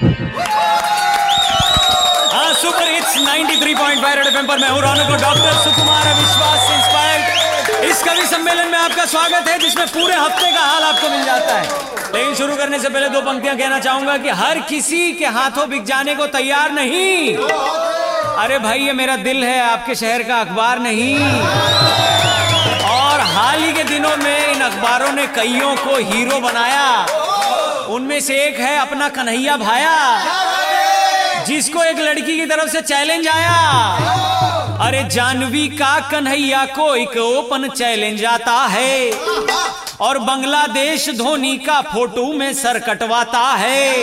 हाँ super hits 93.5 red FM पर मैं हूँ रौनक डॉक्टर सुकुमार इंस्पायर्ड इस कवि सम्मेलन में आपका स्वागत है, जिसमें पूरे हफ़्ते का हाल आपको मिल जाता है। लेकिन शुरू करने से पहले दो पंक्तियाँ कहना चाहूँगा कि हर किसी के हाथों बिक जाने को तैयार नहीं। अरे भाई, ये मेरा दिल है, आपके शहर का अखबार नहीं। और हाल ही के दिनों में इन अखबारों ने कईयों को हीरो बनाया। उनमें से एक है अपना कन्हैया भाया, जिसको एक लड़की की तरफ़ से चैलेंज आया। अरे जानवी का कन्हैया को एक ओपन चैलेंज आता है, और बांग्लादेश धोनी का फ़ोटो में सर कटवाता है।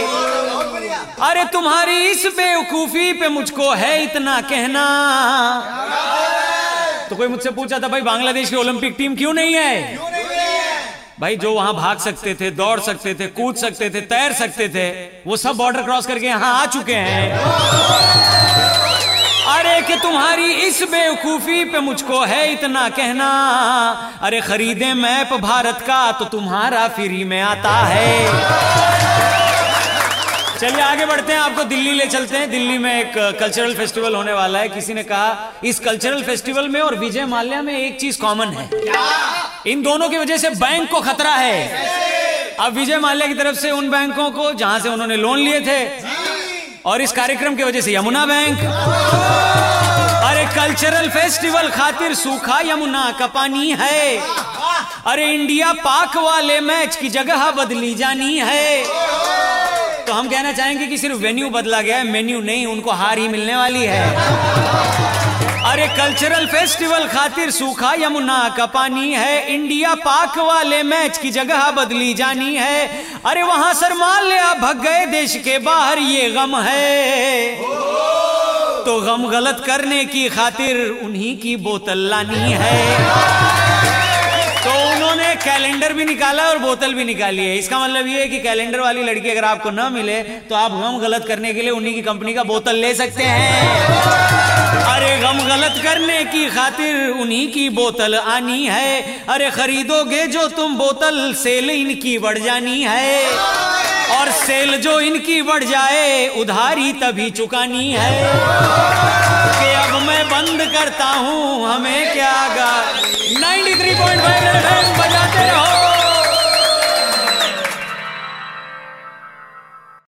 अरे तुम्हारी इस बेवकूफ़ी पे मुझको है इतना कहना। तो कोई मुझसे पूछा था, भाई बांग्लादेश की ओलंपिक टीम क्यों नहीं है? भाई, जो वहाँ भाग सकते थे, दौड़ सकते थे, कूद सकते थे, तैर सकते थे, वो सब बॉर्डर क्रॉस करके यहाँ आ चुके हैं। अरे कि तुम्हारी इस बेवकूफ़ी पे मुझको है इतना कहना। अरे खरीदे मैप भारत का तो तुम्हारा फ्री में आता है। चलिए, आगे बढ़ते हैं, आपको दिल्ली ले चलते हैं। दिल्ली में एक कल्चरल फेस्टिवल होने वाला है। किसी ने कहा, इस कल्चरल फेस्टिवल में और विजय माल्या में एक चीज़ कॉमन है। इन दोनों की वजह से बैंक को खतरा है। अब विजय माल्या की तरफ़ से उन बैंकों को, जहाँ से उन्होंने लोन लिए थे, और इस कार्यक्रम की वजह से यमुना बैंक, अरे कल्चरल फेस्टिवल खातिर सूखा यमुना का पानी है। अरे इंडिया पाक वाले मैच की जगह बदली जानी है। तो हम कहना चाहेंगे कि सिर्फ़ वेन्यू बदला गया है, मेन्यू नहीं, उनको हार ही मिलने वाली है। अरे कल्चरल फेस्टिवल खातिर सूखा यमुना का पानी है। इंडिया पाक वाले मैच की जगह बदली जानी है। अरे वहाँ सर मान लिया भग गए देश के बाहर, ये गम है। तो गम गलत करने की खातिर उन्हीं की बोतल लानी है। तो उन्होंने कैलेंडर भी निकाला और बोतल भी निकाली है। इसका मतलब ये है कि कैलेंडर वाली लड़की अगर आपको ना मिले तो आप गम गलत करने के लिए उन्हीं की कंपनी का बोतल ले सकते हैं। अरे करने की खातिर उन्हीं की बोतल आनी है। अरे खरीदोगे जो तुम बोतल, सेल इनकी बढ़ जानी है। और सेल जो इनकी बढ़ जाए, उधारी तभी चुकानी है। कि अब मैं बंद करता हूँ, हमें क्या गा 93.5 पॉइंट रहो